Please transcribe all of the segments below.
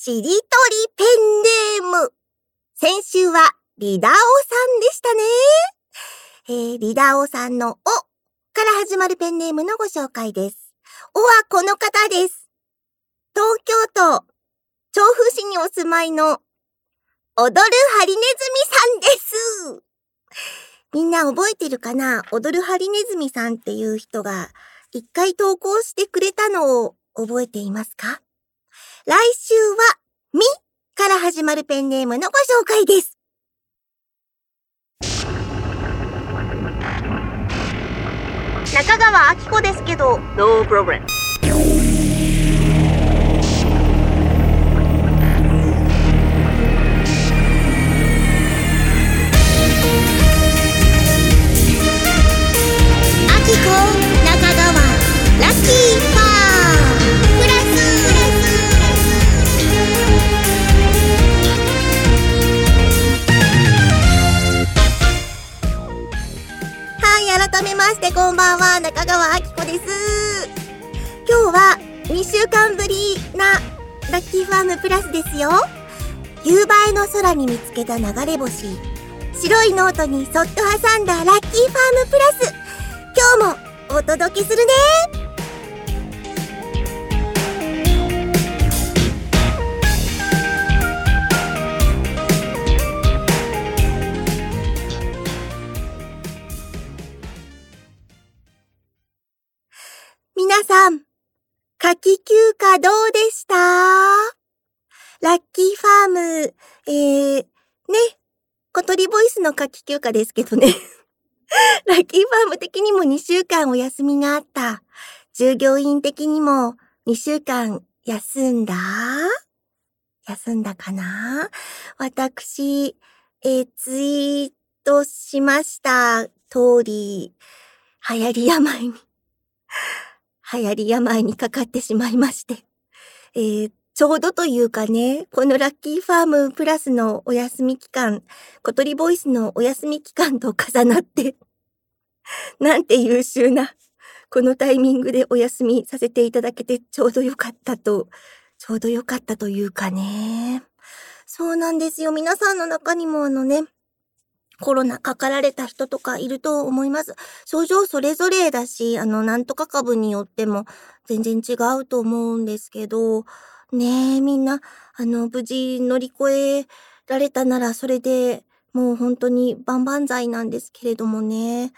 しりとりペンネーム。先週はリダオさんでしたね。えー、リダオさんのおから始まるペンネームのご紹介です。おはこの方です。東京都調布市にお住まいの踊るハリネズミさんです。みんな覚えてるかな？踊るハリネズミさんっていう人が一回投稿してくれたのを覚えていますか？来週は、みから始まるペンネームのご紹介です。中川明子ですけど、No problem. 改めましてこんばんは、中川明子です。今日は2週間ぶりなラッキーファームプラスですよ。夕映えの空に見つけた流れ星。白いノートにそっと挟んだラッキーファームプラス。今日もお届けするね季休暇どうでした？ラッキーファーム、えー、ね、小鳥ボイスの夏季休暇ですけどね。ラッキーファーム的にも2週間お休みがあった。従業員的にも2週間休んだ？休んだかな？私、えー、ツイートしました。通り、流行り病に。流行り病にかかってしまいまして。えー、ちょうどというかね、このラッキーファームプラスのお休み期間、小鳥ボイスのお休み期間と重なって、なんて優秀な、このタイミングでお休みさせていただけてちょうどよかったと、ちょうどよかったというかね。そうなんですよ。皆さんの中にもあのね、コロナかかられた人とかいると思います。症状それぞれだし、あの、なんとか株によっても全然違うと思うんですけど、ねえ、みんな、あの、無事乗り越えられたならそれでもう本当に万々歳なんですけれどもね。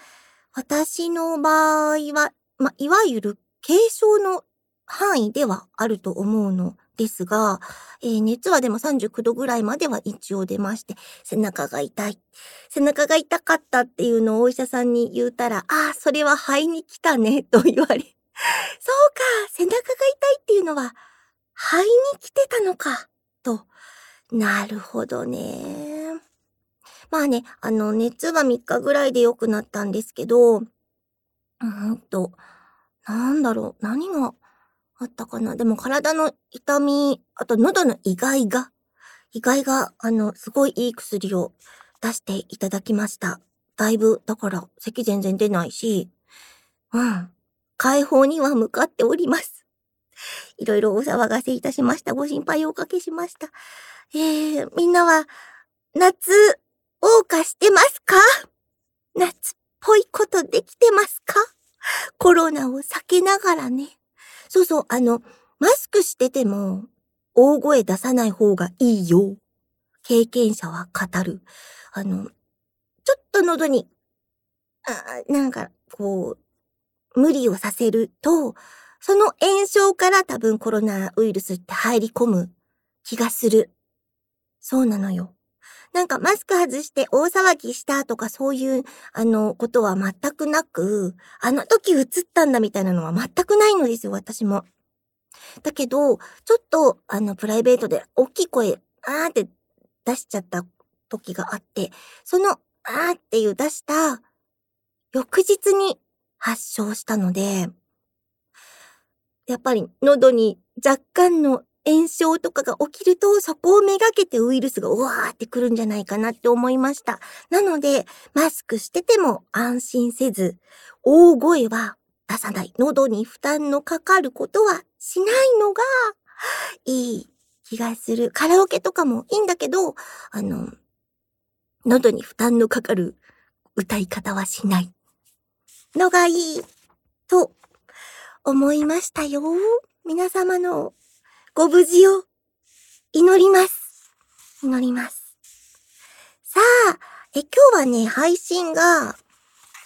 私の場合は、ま、いわゆる軽症の範囲ではあると思うのですが、えー、熱はでも39度ぐらいまでは一応出まして、背中が痛い。背中が痛かったっていうのをお医者さんに言うたら、ああ、それは肺に来たね、と言われ。そうか、背中が痛いっていうのは、肺に来てたのか、と。なるほどね。まあね、あの、熱は3日ぐらいで良くなったんですけど、うんと、なんだろう、何があったかなでも体の痛み、あと喉の意外が、意外が、あの、すごいいい薬を出していただきました。だいぶ、だから、咳全然出ないし、うん。解放には向かっております。いろいろお騒がせいたしました。ご心配をおかけしました。えー、みんなは、夏、謳歌してますか？夏っぽいことできてますか？コロナを避けながらね。そうそう、あの、マスクしてても、大声出さない方がいいよ。経験者は語る。あの、ちょっと喉に、あなんか、こう、無理をさせると、その炎症から多分コロナウイルスって入り込む気がする。そうなのよ。なんかマスク外して大騒ぎしたとかそういう、あの、ことは全くなく、あの時映ったんだみたいなのは全くないのですよ、私も。だけど、ちょっと、あの、プライベートで大きい声、あーって出しちゃった時があって、その、あーっていう出した翌日に発症したので、やっぱり喉に若干の炎症とかが起きると、そこをめがけてウイルスがうわーってくるんじゃないかなって思いました。なので、マスクしてても安心せず、大声は出さない。喉に負担のかかることはしないのが、いい気がする。カラオケとかもいいんだけど、あの、喉に負担のかかる歌い方はしないのがいいと思いましたよ。皆様のご無事を祈ります。祈ります。さあ、え、今日はね、配信が、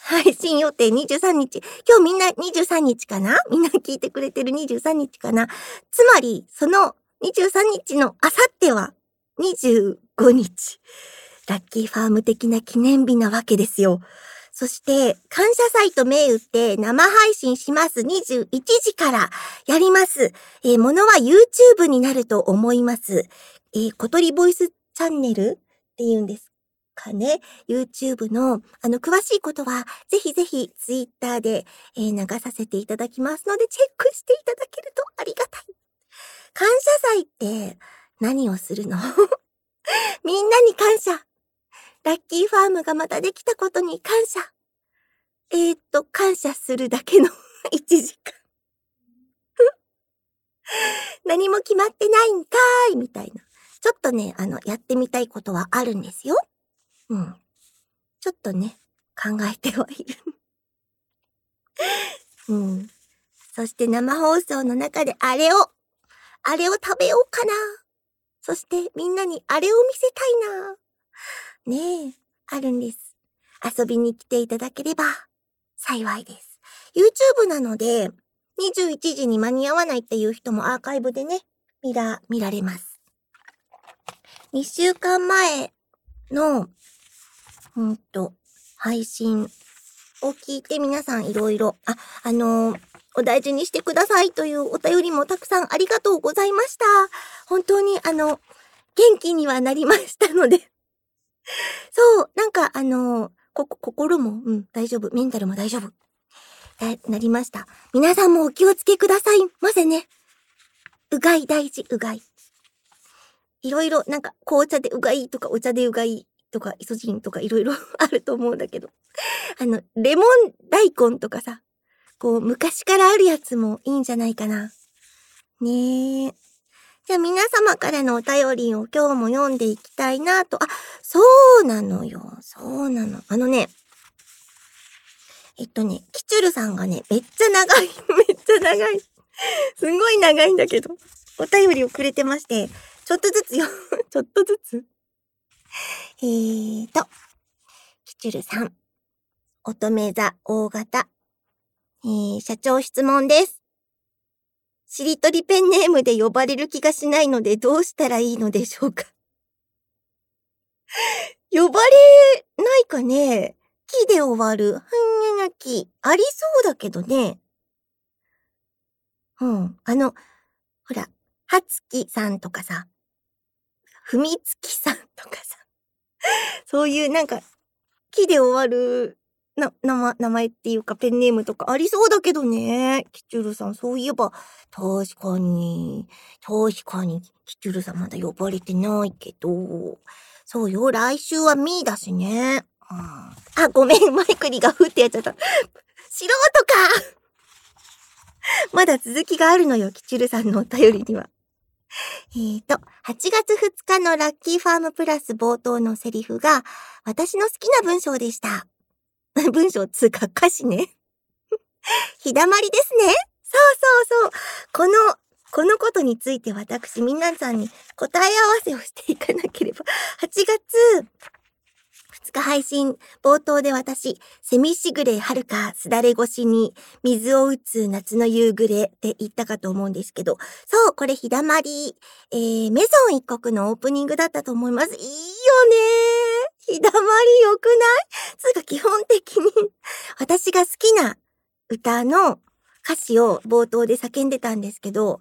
配信予定23日。今日みんな23日かな？みんな聞いてくれてる23日かな？つまり、その23日のあさっては25日。ラッキーファーム的な記念日なわけですよ。そして、感謝祭と銘打って生配信します。21時からやります。えー、ものは YouTube になると思います。えー、小鳥ボイスチャンネルって言うんですかね。YouTube の、あの、詳しいことは、ぜひぜひ Twitter で、えー、流させていただきますので、チェックしていただけるとありがたい。感謝祭って何をするの？みんなに感謝。ラッキーファームがまたできたことに感謝。えー、っと、感謝するだけの 1時間何も決まってないんかーい、みたいな。ちょっとね、あの、やってみたいことはあるんですよ。うん。ちょっとね、考えてはいる。うん。そして生放送の中であれを、あれを食べようかな。そしてみんなにあれを見せたいな。ねえ、あるんです。遊びに来ていただければ幸いです。YouTube なので、21時に間に合わないっていう人もアーカイブでね、見ら、見られます。2週間前の、うんと、配信を聞いて皆さんいろいろ、あ、あのー、お大事にしてくださいというお便りもたくさんありがとうございました。本当にあの、元気にはなりましたので そう、なんかあのー、こ、心も、うん、大丈夫。メンタルも大丈夫。な、なりました。皆さんもお気をつけくださいませね。うがい大事、うがい。いろいろ、なんか、紅茶でうがいとか、お茶でうがいとか、イソジンとかいろいろ あると思うんだけど。あの、レモン大根とかさ、こう、昔からあるやつもいいんじゃないかな。ねえ。じゃあ皆様からのお便りを今日も読んでいきたいなと。あ、そうなのよ。そうなの。あのね、えっとね、キチュルさんがね、めっちゃ長い。めっちゃ長い。すんごい長いんだけど、お便りをくれてまして、ちょっとずつよ、ちょっとずつ。えーと、キチュルさん。乙女座大型。えー、社長質問です。しりとりペンネームで呼ばれる気がしないのでどうしたらいいのでしょうか？呼ばれないかね？木で終わる、はんにゃにゃき、ありそうだけどね。うん。あの、ほら、はつきさんとかさ、ふみつきさんとかさ、そういうなんか、木で終わるな、名前、名前っていうかペンネームとかありそうだけどね。キチュルさん、そういえば、確かに、確かに、キチュルさんまだ呼ばれてないけど、そうよ、来週はミーだしね。うん、あ、ごめん、マイクリがふってやっちゃった。素人かまだ続きがあるのよ、キチュルさんのお便りには。えーと、8月2日のラッキーファームプラス冒頭のセリフが、私の好きな文章でした。文章つうか歌詞ね。ひだまりですね。そうそうそう。この、このことについて私、皆さんに答え合わせをしていかなければ。8月2日配信冒頭で私、セミシグレ遥かすだれ越しに水を打つ夏の夕暮れって言ったかと思うんですけど、そう、これひだまり、えー、メゾン一国のオープニングだったと思います。いいよねーひだまり良くない？つうか基本的に 私が好きな歌の歌詞を冒頭で叫んでたんですけど、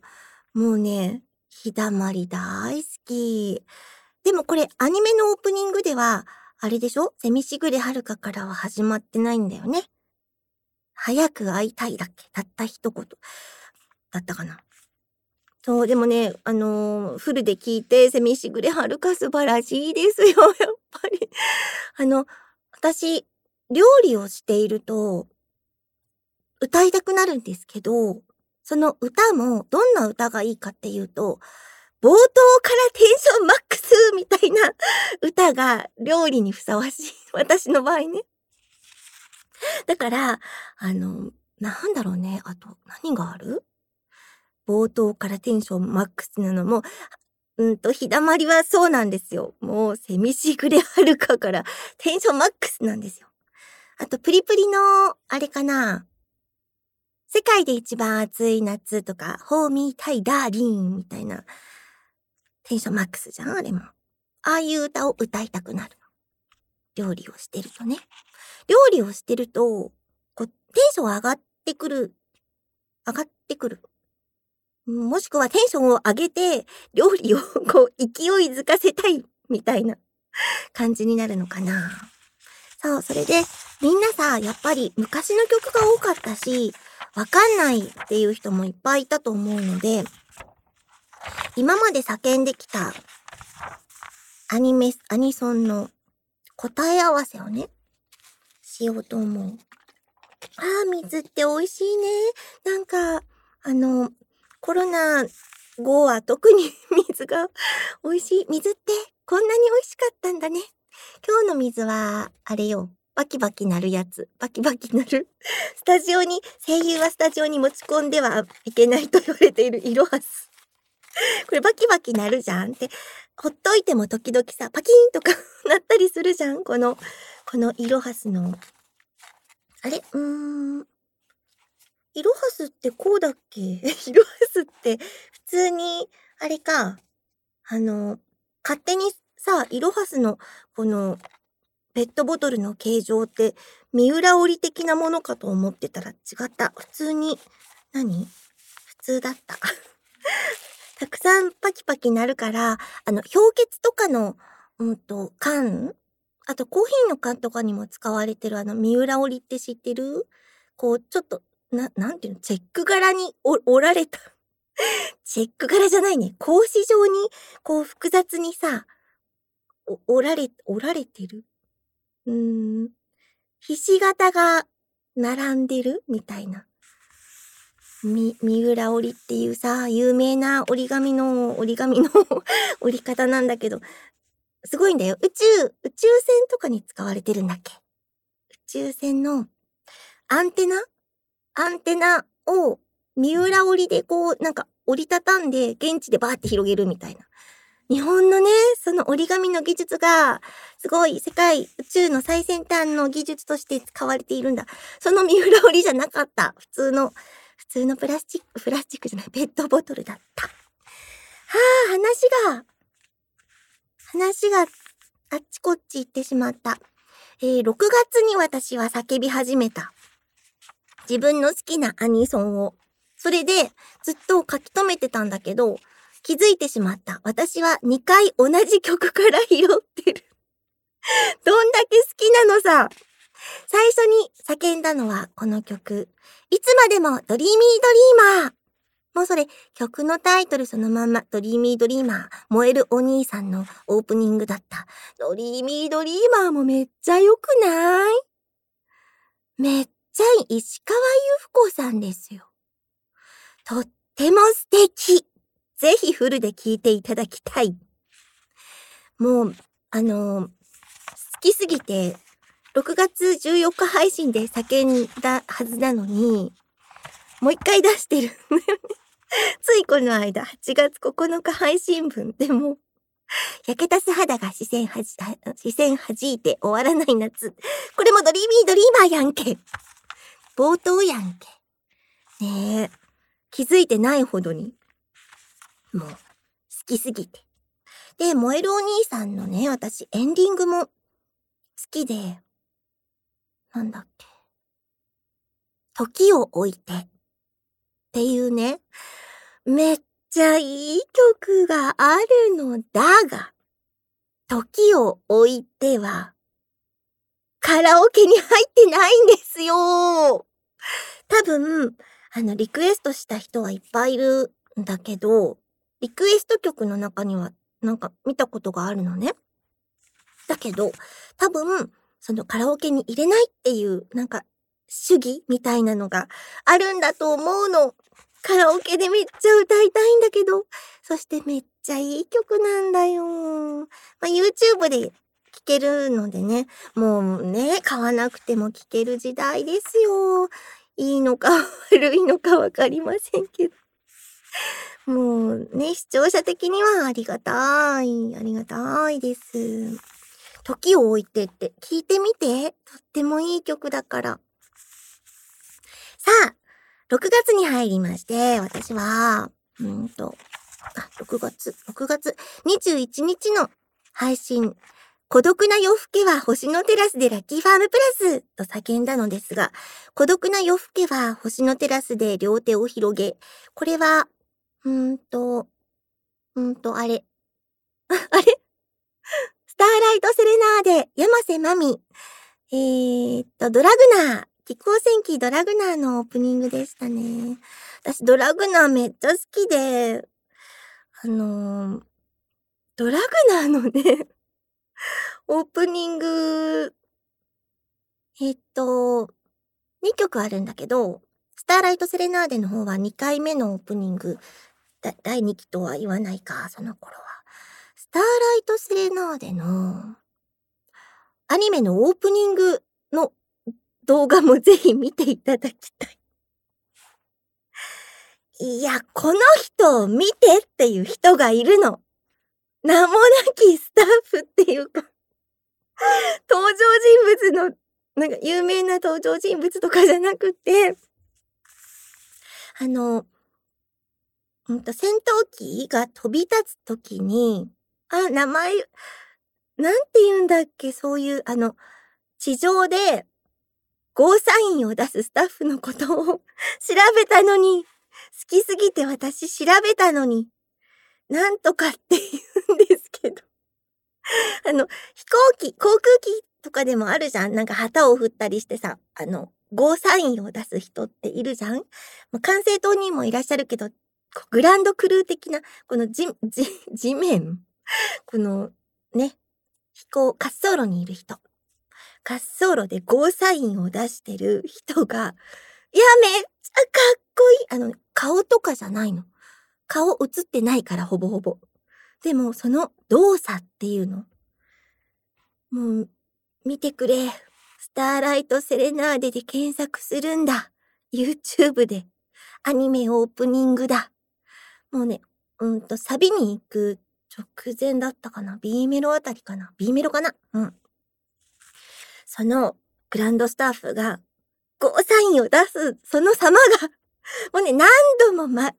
もうね、ひだまり大好き。でもこれアニメのオープニングでは、あれでしょ？セミシグレはるかからは始まってないんだよね。早く会いたいだっけ？たった一言。だったかな？そう、でもね、あのー、フルで聞いて、セミシグレはるか素晴らしいですよ、やっぱり。あの、私、料理をしていると、歌いたくなるんですけど、その歌もどんな歌がいいかっていうと、冒頭からテンションマックスみたいな 歌が料理にふさわしい。私の場合ね。だから、あの、なんだろうね。あと、何がある？冒頭からテンションマックスなのも、うんと、ひだまりはそうなんですよ。もう、セミシグレはるかからテンションマックスなんですよ。あと、プリプリの、あれかな。世界で一番暑い夏とか、ホーミータイダーリンみたいな、テンションマックスじゃんあれも。ああいう歌を歌いたくなる。料理をしてるとね。料理をしてると、こう、テンション上がってくる。上がってくる。もしくはテンションを上げて、料理をこう、勢いづかせたい、みたいな 感じになるのかな。そう、それで、みんなさ、やっぱり昔の曲が多かったし、わかんないっていう人もいっぱいいたと思うので、今まで叫んできたアニメ、アニソンの答え合わせをね、しようと思う。ああ、水って美味しいね。なんか、あの、コロナ後は特に水が 美味しい。水ってこんなに美味しかったんだね。今日の水は、あれよ。バキバキなるやつ。バキバキなる。スタジオに、声優はスタジオに持ち込んではいけないと言われている色はす。これバキバキなるじゃんって、ほっといても時々さ、パキーンとかなったりするじゃんこの、このイロハスの。あれ？うーん。イロハスってこうだっけ？イロハスって普通に、あれか、あの、勝手にさ、イロハスのこのペットボトルの形状って三浦折り的なものかと思ってたら違った。普通に、何？普通だった。たくさんパキパキなるから、あの、氷結とかの、うんと、缶？あとコーヒーの缶とかにも使われてるあの、三浦折りって知ってる？こう、ちょっとな、なんていうの、チェック柄にお折られた チェック柄じゃないね。格子状に、こう複雑にさ、お折られ、折られてる？うーん。ひし形が並んでる？みたいな。み、三浦折りっていうさ、有名な折り紙の、折り紙の 折り方なんだけど、すごいんだよ。宇宙、宇宙船とかに使われてるんだっけ？宇宙船のアンテナ？アンテナを三浦折りでこう、なんか折りたたんで現地でバーって広げるみたいな。日本のね、その折り紙の技術が、すごい世界宇宙の最先端の技術として使われているんだ。その三浦折りじゃなかった。普通の、普通のプラスチック、プラスチックじゃない、ペットボトルだった。はあ、話が、話があっちこっち行ってしまった。えー、6月に私は叫び始めた。自分の好きなアニソンを。それで、ずっと書き留めてたんだけど、気づいてしまった。私は2回同じ曲から拾ってる。どんだけ好きなのさ。最初に叫んだのはこの曲。いつまでもドリーミードリーマー。もうそれ、曲のタイトルそのまんま、ドリーミードリーマー、燃えるお兄さんのオープニングだった。ドリーミードリーマーもめっちゃ良くない？めっちゃい石川由布子さんですよ。とっても素敵。ぜひフルで聴いていただきたい。もう、あの、好きすぎて、6月14日配信で叫んだはずなのに、もう一回出してる。ついこの間、8月9日配信分でも、焼けた素肌が視線はじ、視線弾いて終わらない夏。これもドリーミードリーマーやんけ。冒頭やんけ。ねえ。気づいてないほどに。もう、好きすぎて。で、燃えるお兄さんのね、私、エンディングも好きで、なんだっけ。時を置いて。っていうね、めっちゃいい曲があるのだが、時を置いては、カラオケに入ってないんですよ。多分、あの、リクエストした人はいっぱいいるんだけど、リクエスト曲の中には、なんか見たことがあるのね。だけど、多分、そのカラオケに入れないっていう、なんか、主義みたいなのがあるんだと思うの。カラオケでめっちゃ歌いたいんだけど、そしてめっちゃいい曲なんだよ。まあ、YouTube でけるのでね、もうね、買わなくても聴ける時代ですよ。いいのか 悪いのかわかりませんけど。もうね、視聴者的にはありがたい、ありがたいです。時を置いてって聞いてみて。とってもいい曲だから。さあ、6月に入りまして、私は、うんと、あ、6月、6月21日の配信、孤独な夜更けは星のテラスでラッキーファームプラスと叫んだのですが、孤独な夜更けは星のテラスで両手を広げ、これは、うんと、うんと、あれ。あれ？スターライトセレナーデ、山瀬まみ。えー、っと、ドラグナー。気候戦記ドラグナーのオープニングでしたね。私、ドラグナーめっちゃ好きで、あのー、ドラグナーのね オープニング、えっと、2曲あるんだけど、スターライトセレナーデの方は2回目のオープニング、第2期とは言わないか、その頃は。スターライトセレナーデの、アニメのオープニングの動画も ぜひ見ていただきたい。いや、この人を見てっていう人がいるの。名もなきスタッフっていうか 登場人物の、なんか有名な登場人物とかじゃなくて、あの、うんと、戦闘機が飛び立つときに、あ、名前、なんて言うんだっけ、そういう、あの、地上で、ゴーサインを出すスタッフのことを 調べたのに、好きすぎて私調べたのに、なんとかって言う。行機、航空機とかでもあるじゃん。なんか旗を振ったりしてさ、あの、ゴーサインを出す人っているじゃん。まあ、管制塔にもいらっしゃるけど、グランドクルー的な、この地、地、地面この、ね、飛行、滑走路にいる人。滑走路でゴーサインを出してる人が、いや、めっちゃかっこいい。あの、顔とかじゃないの。顔映ってないから、ほぼほぼ。でも、その動作っていうの。もう、見てくれ。スターライトセレナーデで検索するんだ。YouTube で。アニメオープニングだ。もうね、うんと、サビに行く直前だったかな ?B メロあたりかな ?B メロかな？うん。そのグランドスタッフが、ゴーサインを出す、その様が、もうね、何度もま、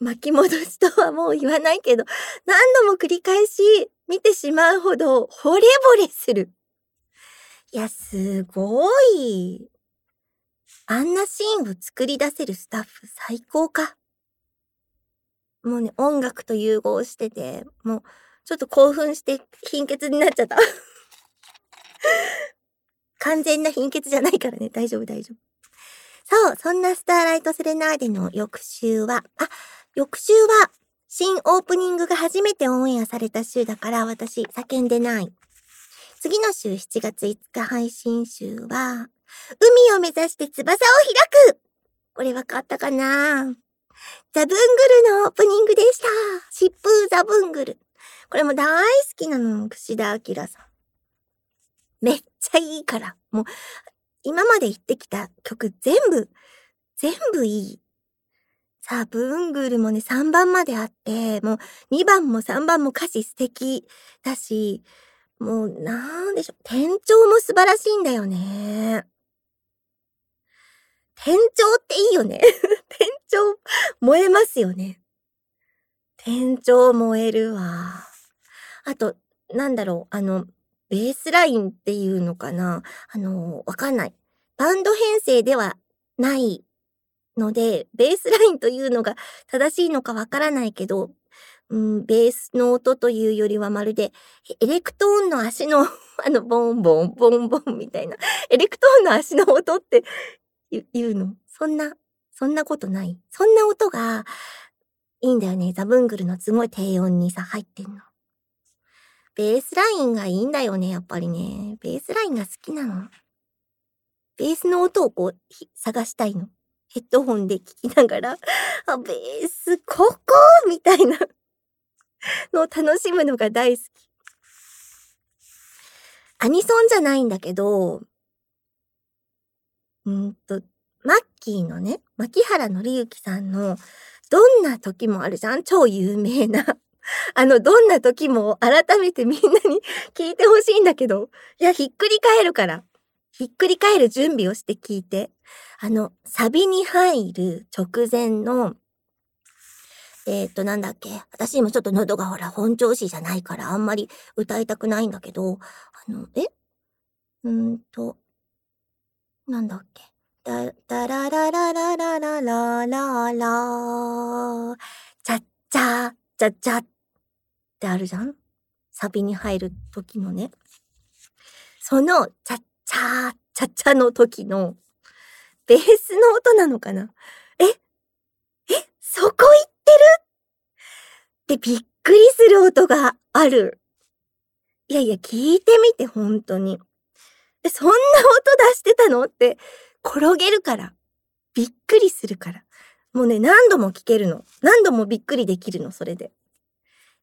巻き戻しとはもう言わないけど、何度も繰り返し見てしまうほど惚れ惚れする。いや、すごい。あんなシーンを作り出せるスタッフ最高か。もうね、音楽と融合してて、もう、ちょっと興奮して貧血になっちゃった。完全な貧血じゃないからね、大丈夫大丈夫。そう、そんなスターライトセレナーデの翌週は、あ、翌週は、新オープニングが初めてオンエアされた週だから私叫んでない。次の週7月5日配信週は、海を目指して翼を開くこれ分かったかな？ザブングルのオープニングでした。疾風ザブングル。これも大好きなの、串田明さん。めっちゃいいから。もう、今まで言ってきた曲全部、全部いい。さあ、ブングルもね、3番まであって、もう2番も3番も歌詞素敵だし、もうなんでしょう、転調も素晴らしいんだよね。転調っていいよね。転調燃えますよね。転調燃えるわ。あと、なんだろう、あの、ベースラインっていうのかなあの、わかんない。バンド編成ではないので、ベースラインというのが正しいのかわからないけど、うん、ベースの音というよりはまるで、エレクトーンの足の あの、ボンボン、ボンボンみたいな、エレクトーンの足の音って言うのそんな、そんなことないそんな音がいいんだよね。ザブングルのすごい低音にさ、入ってんの。ベースラインがいいんだよね、やっぱりね。ベースラインが好きなの。ベースの音をこう、探したいの。ヘッドホンで聞きながら、あ、ベース、ここみたいな のを楽しむのが大好き。アニソンじゃないんだけど、うんと、マッキーのね、牧原紀之さんの、どんな時もあるじゃん？超有名な。あの、どんな時も改めてみんなに聞いてほしいんだけど、いや、ひっくり返るから。ひっくり返る準備をして聞いて。あの、サビに入る直前の、えっ、ー、と、なんだっけ。私今ちょっと喉がほら、本調子じゃないからあんまり歌いたくないんだけど、あの、え？うんと、なんだっけ。だ、だらららららららららちゃっちゃ、ちゃっちゃってあるじゃん？サビに入る時のね。その、ちゃっちゃ、ちゃっちゃの時の、ベースの音なのかな？え？え？そこ行ってる？ってびっくりする音がある。いやいや、聞いてみて、本当に。そんな音出してたの？って、転げるから。びっくりするから。もうね、何度も聞けるの。何度もびっくりできるの、それで。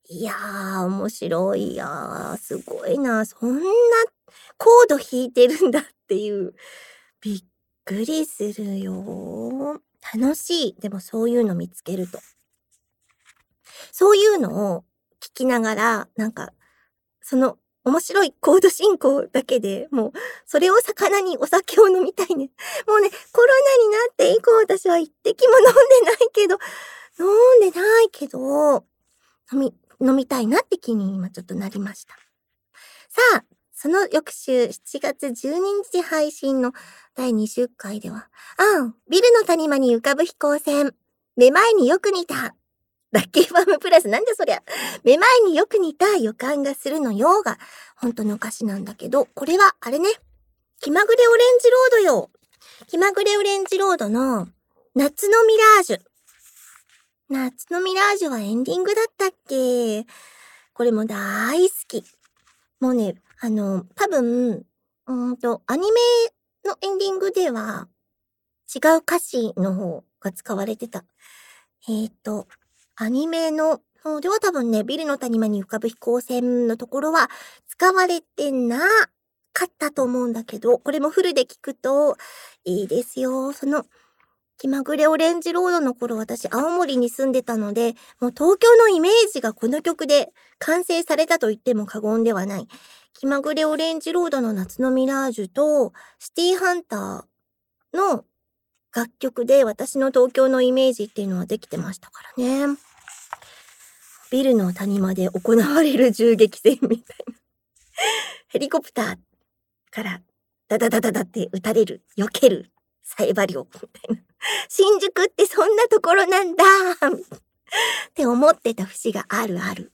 いやー、面白いやー、すごいな。そんなコード弾いてるんだっていう。びっくりするよ。楽しい。でもそういうの見つけると。そういうのを聞きながら、なんか、その面白いコード進行だけで、もう、それを魚にお酒を飲みたいね。もうね、コロナになって以降私は一滴も飲んでないけど、飲んでないけど、飲み、飲みたいなって気に今ちょっとなりました。さあ、その翌週7月12日配信の第2週回では、あん、ビルの谷間に浮かぶ飛行船、目前によく似た、ラッキーファームプラスなんでそりゃ。めまいによく似た予感がするのよが、本当の歌詞なんだけど、これはあれね。気まぐれオレンジロードよ。気まぐれオレンジロードの夏のミラージュ。夏のミラージュはエンディングだったっけこれも大好き。もうね、あの、多分、うんと、アニメのエンディングでは違う歌詞の方が使われてた。えっ、ー、と、アニメの方では多分ね、ビルの谷間に浮かぶ飛行船のところは使われてなかったと思うんだけど、これもフルで聞くといいですよ。その、気まぐれオレンジロードの頃私青森に住んでたので、もう東京のイメージがこの曲で完成されたと言っても過言ではない。気まぐれオレンジロードの夏のミラージュとシティハンターの楽曲で私の東京のイメージっていうのはできてましたからね。ビルの谷間で行われる銃撃戦みたいな。ヘリコプターからダダダダダって撃たれる、避ける、サイバリオみたいな。新宿ってそんなところなんだって思ってた節があるある。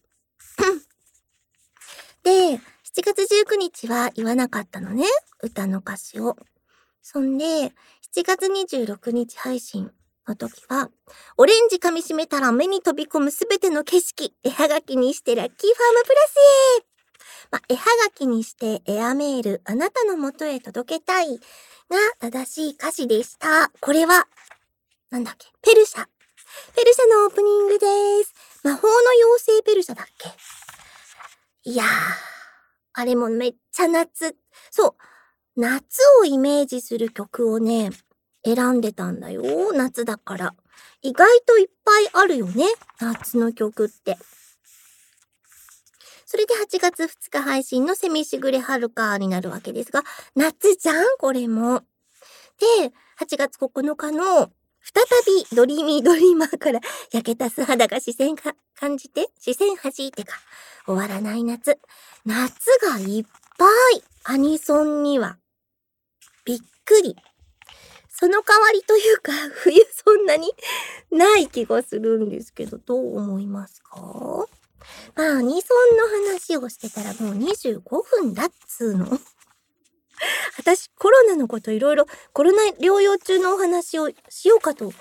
で、7月19日は言わなかったのね。歌の歌詞を。そんで、7月26日配信。の時は、オレンジ噛み締めたら目に飛び込むすべての景色、絵はがきにしてラッキーファームプラスへまあ、絵はがきにしてエアメール、あなたの元へ届けたいが正しい歌詞でした。これは、なんだっけ？ペルシャ。ペルシャのオープニングです。魔法の妖精ペルシャだっけ？いやー、あれもめっちゃ夏。そう、夏をイメージする曲をね、選んでたんだよ。夏だから。意外といっぱいあるよね。夏の曲って。それで8月2日配信のセミしぐれはるかになるわけですが、夏じゃん？これも。で、8月9日の再びドリーミードリーマーから焼けた素肌が視線が感じて、視線弾いてか、終わらない夏。夏がいっぱいアニソンには。びっくり。その代わりというか、冬そんなにない気がするんですけど、どう思いますか？まあ、アニソンの話をしてたらもう25分だっつーの？私、コロナのこといろいろ、コロナ療養中のお話をしようかと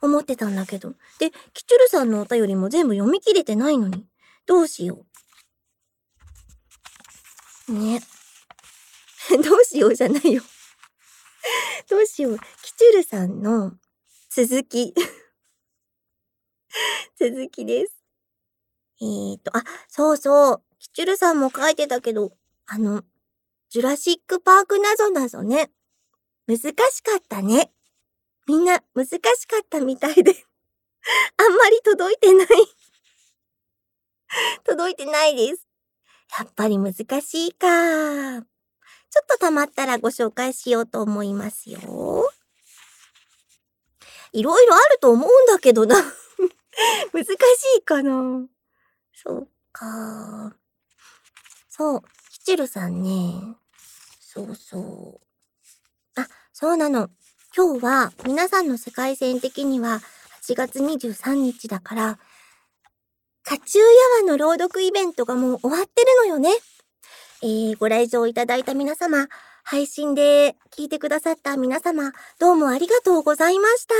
思ってたんだけど。で、キチュルさんのお便りも全部読み切れてないのに。どうしよう。ね。どうしようじゃないよ。どうしよう。キチュルさんの続き。続きです。えーと、あ、そうそう。キチュルさんも書いてたけど、あの、ジュラシックパークなぞなぞね。難しかったね。みんな難しかったみたいで あんまり届いてない届いてないです。やっぱり難しいか。ちょっと溜まったらご紹介しようと思いますよ。いろいろあると思うんだけどな 難しいかな。そうか。そう、キチルさんね。そうそう。あ、そうなの。今日は皆さんの世界線的には8月23日だから、カチューヤワの朗読イベントがもう終わってるのよね。えー、ご来場いただいた皆様、配信で聞いてくださった皆様、どうもありがとうございました。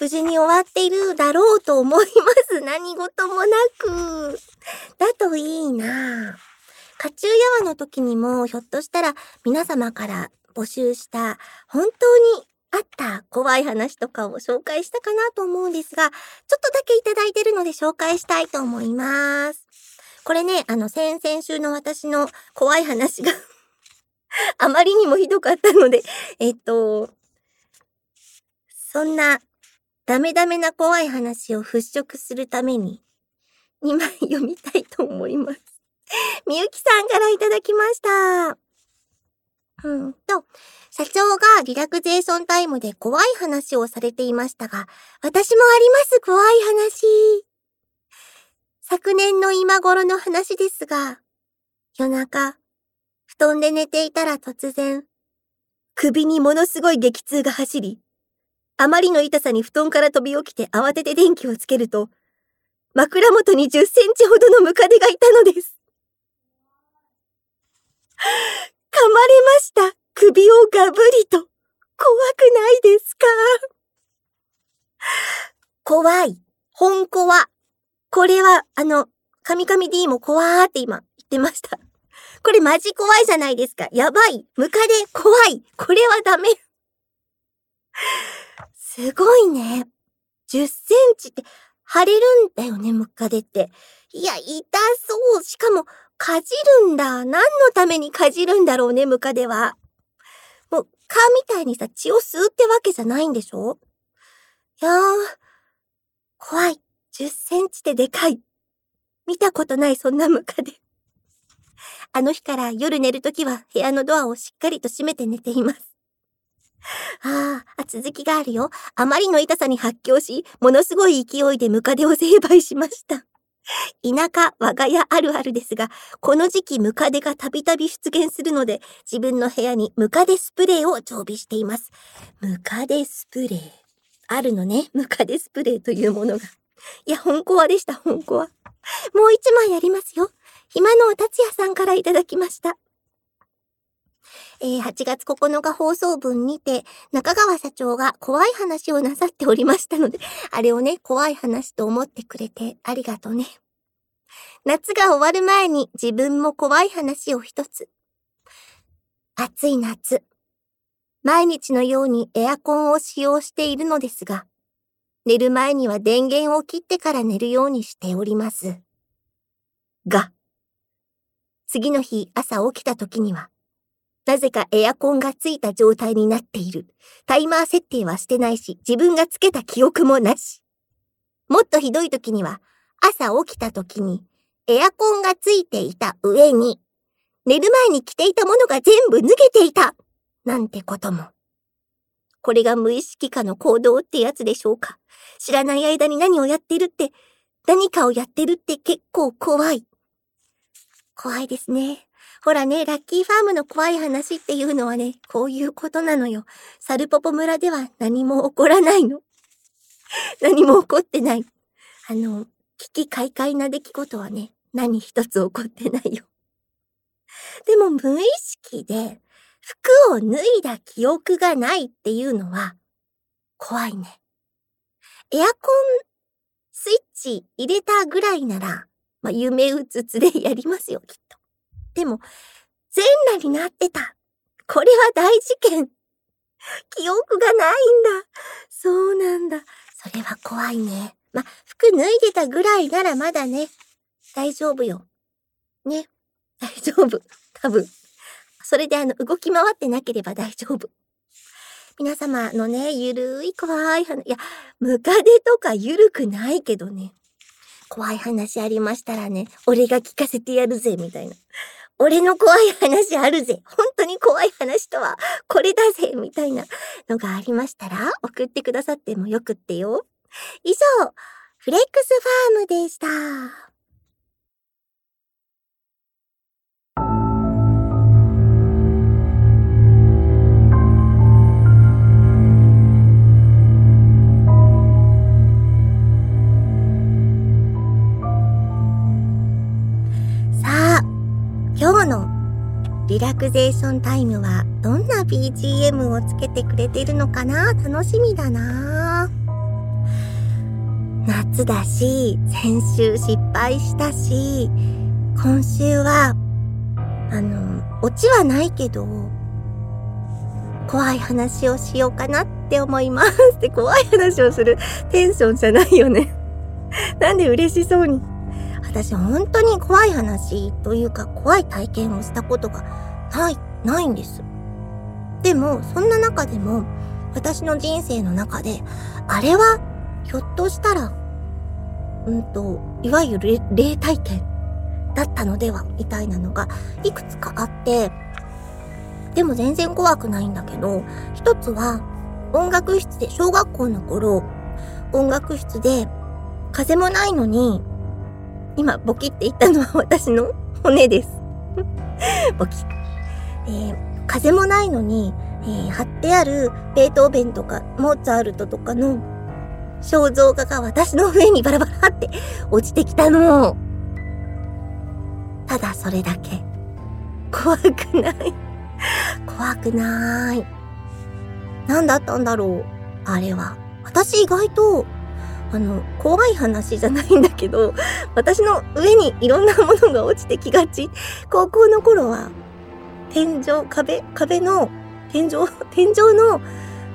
無事に終わっているだろうと思います。何事もなく。だといいな。カチューヤワの時にも、ひょっとしたら皆様から募集した本当にあった怖い話とかを紹介したかなと思うんですが、ちょっとだけいただいてるので紹介したいと思います。これね、あの、先々週の私の怖い話があまりにもひどかったので、えっと、そんなダメダメな怖い話を払拭するために2枚読みたいと思います。みゆきさんからいただきました。うんと、社長がリラクゼーションタイムで怖い話をされていましたが、私もあります、怖い話。昨年の今頃の話ですが、夜中、布団で寝ていたら突然、首にものすごい激痛が走り、あまりの痛さに布団から飛び起きて慌てて電気をつけると、枕元に10センチほどのムカデがいたのです。噛まれました。首をガブリと。怖くないですか？怖い。本怖。これは、あの、カミカミ D も怖ーって今言ってました。これマジ怖いじゃないですか。やばい。ムカデ怖い。これはダメ。すごいね。10センチって腫れるんだよね、ムカデって。いや、痛そう。しかも、かじるんだ。何のためにかじるんだろうね、ムカデは。もう、蚊みたいにさ、血を吸うってわけじゃないんでしょ？いやー、怖い。10センチででかい。見たことない、そんなムカデ。あの日から夜寝るときは部屋のドアをしっかりと閉めて寝ています。ああ、続きがあるよ。あまりの痛さに発狂し、ものすごい勢いでムカデを成敗しました。田舎、我が家あるあるですが、この時期ムカデがたびたび出現するので、自分の部屋にムカデスプレーを常備しています。ムカデスプレー？あるのね、ムカデスプレーというものが。いや、本コアでした、本コア。もう一枚ありますよ。暇の達也さんからいただきました。えー、8月9日放送分にて、中川社長が怖い話をなさっておりましたので、あれをね、怖い話と思ってくれてありがとね。夏が終わる前に自分も怖い話を一つ。暑い夏。毎日のようにエアコンを使用しているのですが、寝る前には電源を切ってから寝るようにしております。が、次の日朝起きた時には、なぜかエアコンがついた状態になっている。タイマー設定はしてないし、自分がつけた記憶もなし。もっとひどい時には、朝起きた時に、エアコンがついていた上に、寝る前に着ていたものが全部脱げていたなんてことも。これが無意識化の行動ってやつでしょうか。知らない間に何をやってるって、何かをやってるって結構怖い。怖いですね。ほらね、ラッキーファームの怖い話っていうのはね、こういうことなのよ。サルポポ村では何も起こらないの。何も起こってない。あの、危機快快な出来事はね、何一つ起こってないよ。でも無意識で服を脱いだ記憶がないっていうのは怖いね。エアコンスイッチ入れたぐらいなら、まあ、夢うつつでやりますよ、きっと。でも、全裸になってた。これは大事件。記憶がないんだ。そうなんだ。それは怖いね。ま、服脱いでたぐらいならまだね、大丈夫よ。ね。大丈夫。多分。それであの、動き回ってなければ大丈夫。皆様のね、ゆるい怖い話、いや、ムカデとかゆるくないけどね。怖い話ありましたらね、俺が聞かせてやるぜ、みたいな。俺の怖い話あるぜ。本当に怖い話とはこれだぜ、みたいなのがありましたら送ってくださってもよくってよ。以上、フレックスファームでした。今日のリラクゼーションタイムはどんな BGM をつけてくれてるのかな？楽しみだな。夏だし、先週失敗したし、今週は、あの、オチはないけど、怖い話をしようかなって思います。って怖い話をする。テンションじゃないよね。なんで嬉しそうに私本当に怖い話というか怖い体験をしたことがない、ないんです。でも、そんな中でも、私の人生の中で、あれは、ひょっとしたら、うんと、いわゆる霊体験だったのでは、みたいなのが、いくつかあって、でも全然怖くないんだけど、一つは、音楽室で、小学校の頃、音楽室で、風もないのに、今、ボキって言ったのは私の 骨です。ボキ。えー、風もないのに、えー、貼ってあるベートーベンとかモーツァルトとかの肖像画が私の上にバラバラって落ちてきたの。ただそれだけ。怖くない。怖くない。何だったんだろう。あれは。私意外とあの、怖い話じゃないんだけど、私の上にいろんなものが落ちてきがち。高校の頃は、天井、壁、壁の、天井、天井の、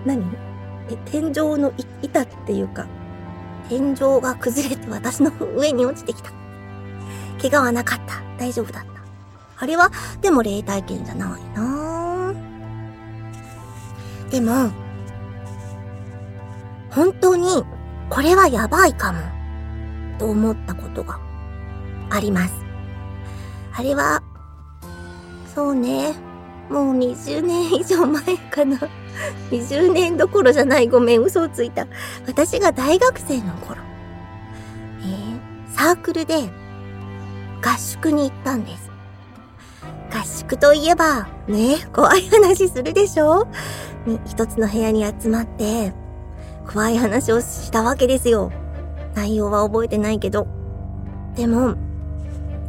何？え、天井の板っていうか、天井が崩れて私の上に落ちてきた。怪我はなかった。大丈夫だった。あれは、でも霊体験じゃないなでも、本当にこれはやばいかも、と思ったことがあります。あれは、そうね、もう20年以上前かな。20年どころじゃないごめん、嘘をついた。私が大学生の頃、えー、サークルで合宿に行ったんです。合宿といえば、ね、怖い話するでしょ？一つの部屋に集まって、怖い話をしたわけですよ。内容は覚えてないけど。でも、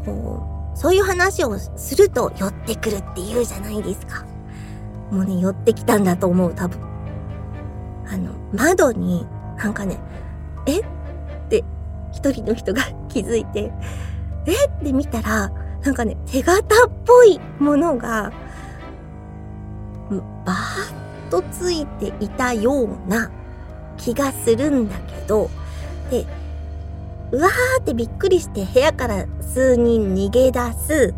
こう、そういう話をすると寄ってくるって言うじゃないですか。もうね、寄ってきたんだと思う、多分。あの、窓に、なんかね、え？って一人の人が気づいて、え？って見たら、なんかね、手形っぽいものが、バーッとついていたような気がするんだけど、で、うわーってびっくりして部屋から数人逃げ出す。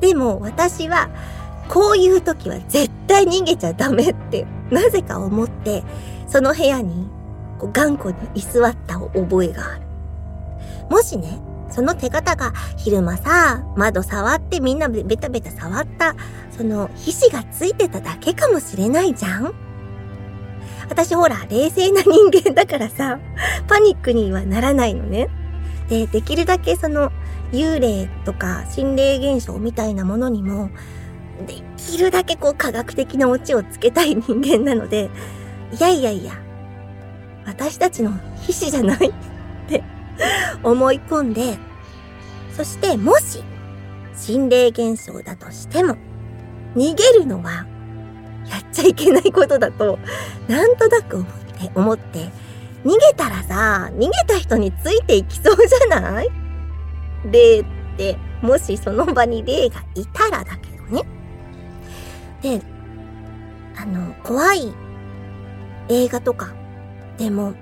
でも私は、こういう時は絶対逃げちゃダメって、なぜか思って、その部屋に頑固に居座った覚えがある。もしね、その手形が昼間さ、窓触ってみんなベタベタ触った、その皮脂がついてただけかもしれないじゃん私ほら、冷静な人間だからさ、パニックにはならないのね。で、できるだけその、幽霊とか心霊現象みたいなものにも、できるだけこう科学的なオチをつけたい人間なので、いやいやいや、私たちの皮脂じゃない って思い込んで、そしてもし、心霊現象だとしても、逃げるのはやっちゃいけないことだと、なんとなく思って、思って、逃げたらさ、逃げた人についていきそうじゃない？霊って、もしその場に霊がいたらだけどね。で、あの、怖い映画とか。でも、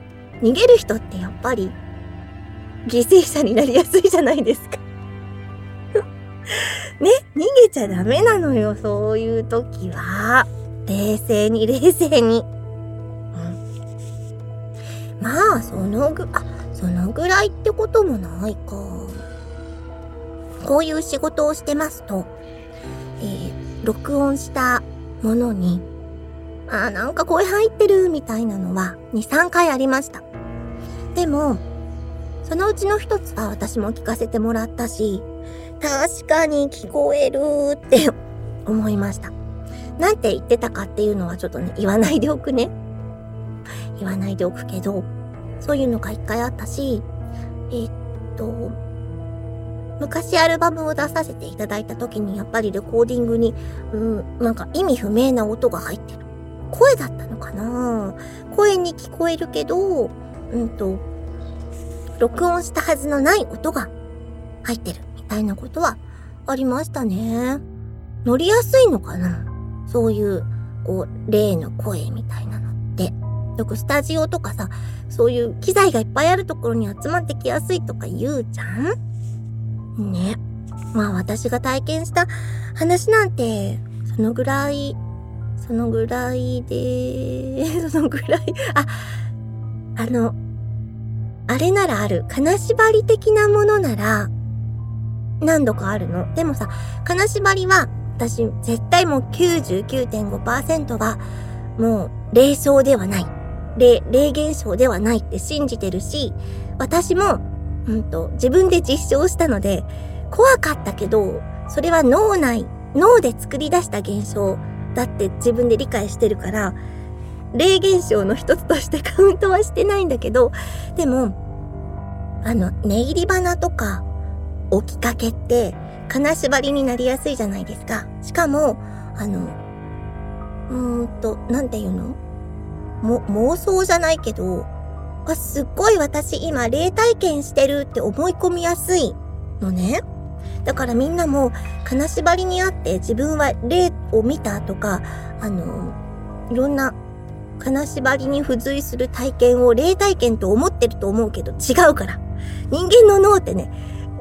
逃げる人ってやっぱり、犠牲者になりやすいじゃないですか ね、逃げちゃダメなのよ、そういう時は。冷静に、冷静に。うん、まあ、そのぐ、あ、そのぐらいってこともないか。こういう仕事をしてますと、えー、録音したものに、あーなんか声入ってるみたいなのは2、3回ありました。でも、そのうちの一つは私も聞かせてもらったし、確かに聞こえるって思いました。なんて言ってたかっていうのはちょっとね、言わないでおくね。言わないでおくけど、そういうのが一回あったし、えー、っと、昔アルバムを出させていただいた時にやっぱりレコーディングに、うん、なんか意味不明な音が入ってる。声だったのかな声に聞こえるけど、うんと、録音したはずのない音が入ってるみたいなことはありましたね。乗りやすいのかなそういう、こう、例の声みたいなのって。よくスタジオとかさ、そういう機材がいっぱいあるところに集まってきやすいとか言うじゃん？ね。まあ私が体験した話なんて、そのぐらい、そのぐらいで、そのぐらい、あ、あの、あれならある。金縛り的なものなら、何度かあるの。でもさ、金縛りは、私、絶対もう99.5%は、もう、霊障ではない。霊、霊現象ではないって信じてるし、私も、うんと、自分で実証したので、怖かったけど、それは脳内、脳で作り出した現象だって自分で理解してるから、霊現象の一つとしてカウントはしてないんだけど、でも、あの、寝入り花とか、起きかけって、金縛りになりやすいじゃないですか。しかも、あの、うーんと、なんていうの？も、妄想じゃないけど、あ、すっごい私今霊体験してるって思い込みやすいのね。だからみんなも金縛りにあって自分は霊を見たとか、あの、いろんな金縛りに付随する体験を霊体験と思ってると思うけど違うから。人間の脳ってね、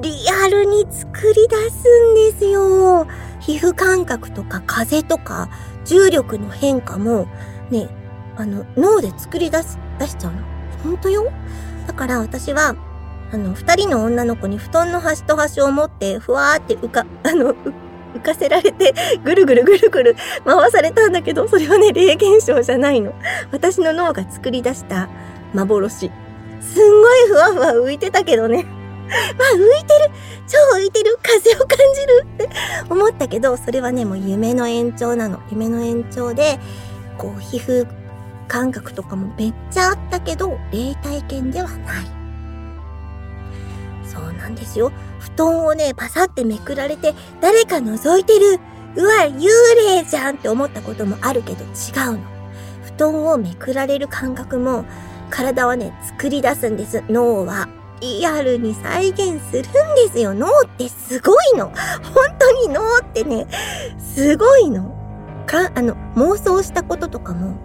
リアルに作り出すんですよ。皮膚感覚とか風とか重力の変化もね、あの、脳で作り出す、出しちゃうの？ほんとよ？だから私は、あの、二人の女の子に布団の端と端を持って、ふわーって浮か、あの、浮かせられて、ぐるぐるぐるぐる回されたんだけど、それはね、霊現象じゃないの。私の脳が作り出した幻。すんごいふわふわ浮いてたけどね。まあ浮いてる超浮いてる風を感じるって思ったけど、それはね、もう夢の延長なの。夢の延長で、こう、皮膚感覚とかもめっちゃあったけど、霊体験ではない。そうなんですよ。布団をね、パサってめくられて、誰か覗いてる。うわ、幽霊じゃんって思ったこともあるけど違うの。布団をめくられる感覚も、体はね、作り出すんです、脳は。リアルに再現するんですよ。脳ってすごいの。本当に脳ってね、すごいの。か、あの、妄想したこととかも、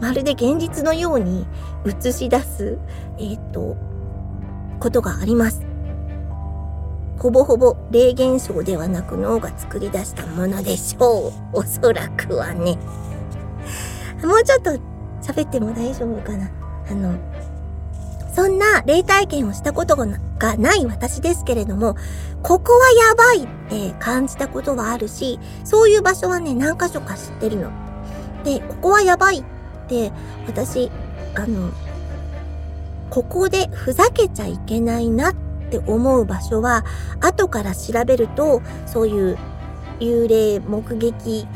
まるで現実のように映し出す、えっ、ー、と、ことがあります。ほぼほぼ霊現象ではなく脳が作り出したものでしょう。おそらくはね。もうちょっと喋っても大丈夫かな。あの、そんな霊体験をしたことがない私ですけれども、ここはやばいって感じたことはあるし、そういう場所はね、何箇所か知ってるの。で、ここはやばいって私、あの、ここでふざけちゃいけないなって思う場所は、後から調べると、そういう幽霊目撃、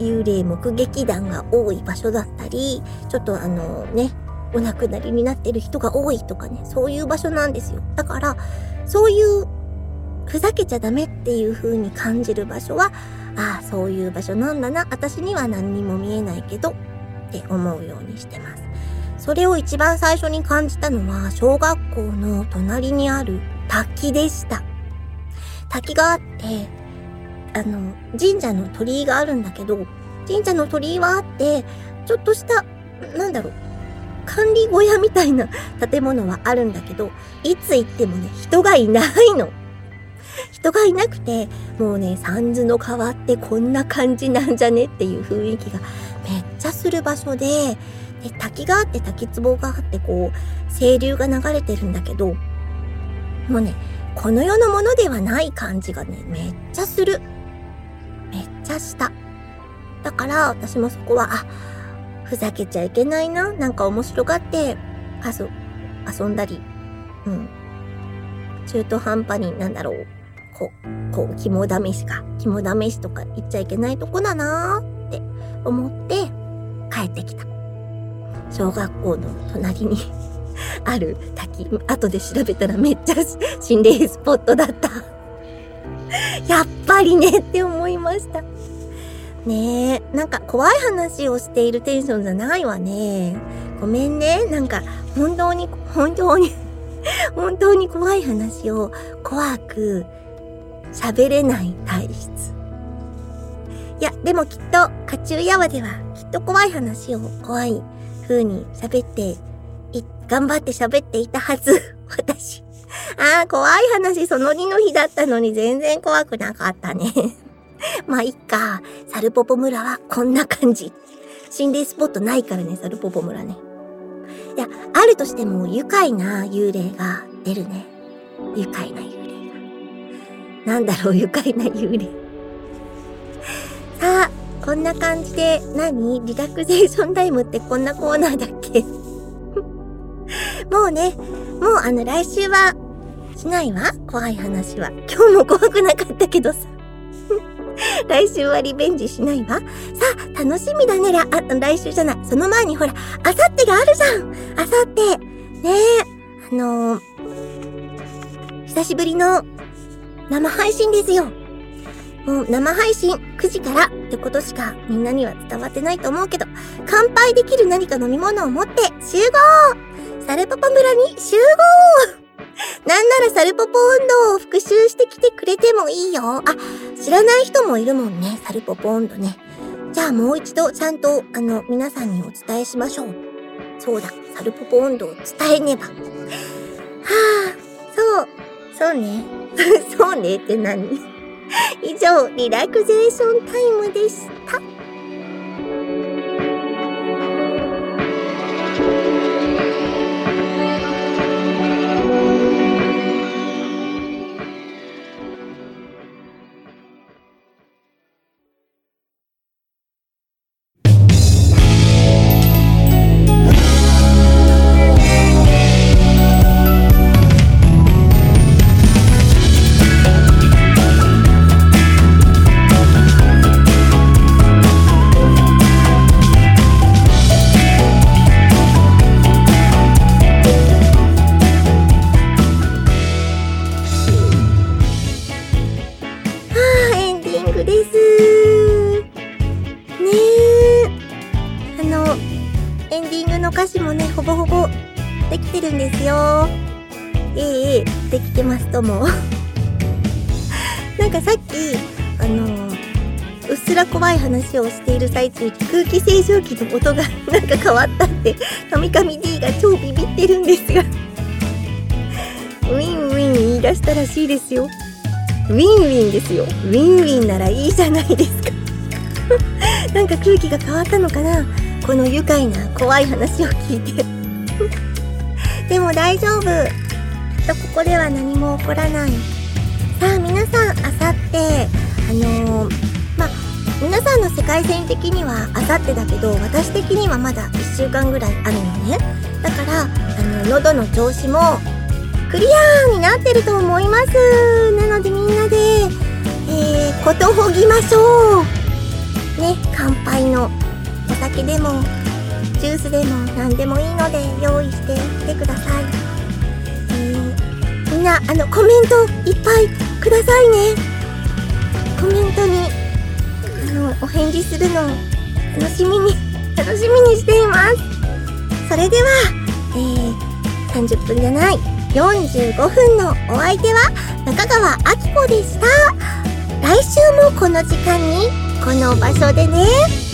幽霊目撃談が多い場所だったり、ちょっとあのね、お亡くなりになってる人が多いとかね、そういう場所なんですよ。だから、そういうふざけちゃダメっていう風に感じる場所は、ああ、そういう場所なんだな。私には何にも見えないけど、って思うようにしてます。それを一番最初に感じたのは、小学校の隣にある滝でした。滝があって、あの、神社の鳥居があるんだけど、神社の鳥居はあって、ちょっとしたなんだろう、管理小屋みたいな建物はあるんだけど、いつ行ってもね、人がいないの。人がいなくて、もうね、三途の川ってこんな感じなんじゃねっていう雰囲気がめっちゃする場所で、で、滝があって滝壺があってこう、清流が流れてるんだけど、もうね、この世のものではない感じがね、めっちゃする。めっちゃした。だから私もそこは、あ、ふざけちゃいけないな。なんか面白がって、遊、遊んだり、うん。中途半端になんだろう。こう、こう、肝試しか。肝試しとか言っちゃいけないとこだなって思って帰ってきた。小学校の隣に ある滝、後で調べたらめっちゃ心霊スポットだったやっぱりねって思いました。ねえ、なんか怖い話をしているテンションじゃないわね。ごめんね。なんか本当に、本当に 本当に怖い話を怖く喋れない体質。いや、でもきっと、カチューヤワではきっと怖い話を怖い風に喋って、頑張って喋っていたはず。私。ああ、怖い話その2の日だったのに全然怖くなかったね。まあ、いっか。サルポポ村はこんな感じ。心霊スポットないからね、サルポポ村ね。いや、あるとしても愉快な幽霊が出るね。愉快な幽霊が。なんだろう、愉快な幽霊。さあ、こんな感じで何、リラクゼーションタイムってこんなコーナーだっけ？もうね、もうあの来週はしないわ？怖い話は。今日も怖くなかったけどさ。来週はリベンジしないわ。さあ、楽しみだね。あ、来週じゃない。その前にほら、あさってがあるじゃんあさって。ねえ。あのー、久しぶりの生配信ですよ。もう生配信9時からってことしかみんなには伝わってないと思うけど、乾杯できる何か飲み物を持って集合サルパパ村に集合なんならサルポポ運動を復習してきてくれてもいいよ。あ、知らない人もいるもんね、サルポポ温度ね。じゃあもう一度ちゃんと、あの、皆さんにお伝えしましょう。そうだ、サルポポ温度を伝えねば。はあ、そう、そうね。そうねって何？以上、リラクゼーションタイムでした。も なんかさっきあのうっすら怖い話をしている最中に空気清浄機の音が なんか変わったってカミカミ D が超ビビってるんですが ウィンウィン言い出したらしいですよ。ウィンウィンですよ。ウィンウィンならいいじゃないですか。なんか空気が変わったのかな？この愉快な怖い話を聞いて。でも大丈夫。とここでは何も起こらない。さあ皆さんあさってあのー、まあ皆さんの世界線的にはあさってだけど私的にはまだ1週間ぐらいあるのね。だからあの喉の調子もクリアになってると思います。なのでみんなでえー、ことほぎましょう。ね乾杯のお酒でもジュースでも何でもいいので用意してきてください。んなあのコメントいっぱいくださいね。コメントにあのお返事するのを楽しみに楽しみにしています。それでは、えー、30分じゃない45分のお相手は中川明子でした。来週もこの時間にこの場所でね。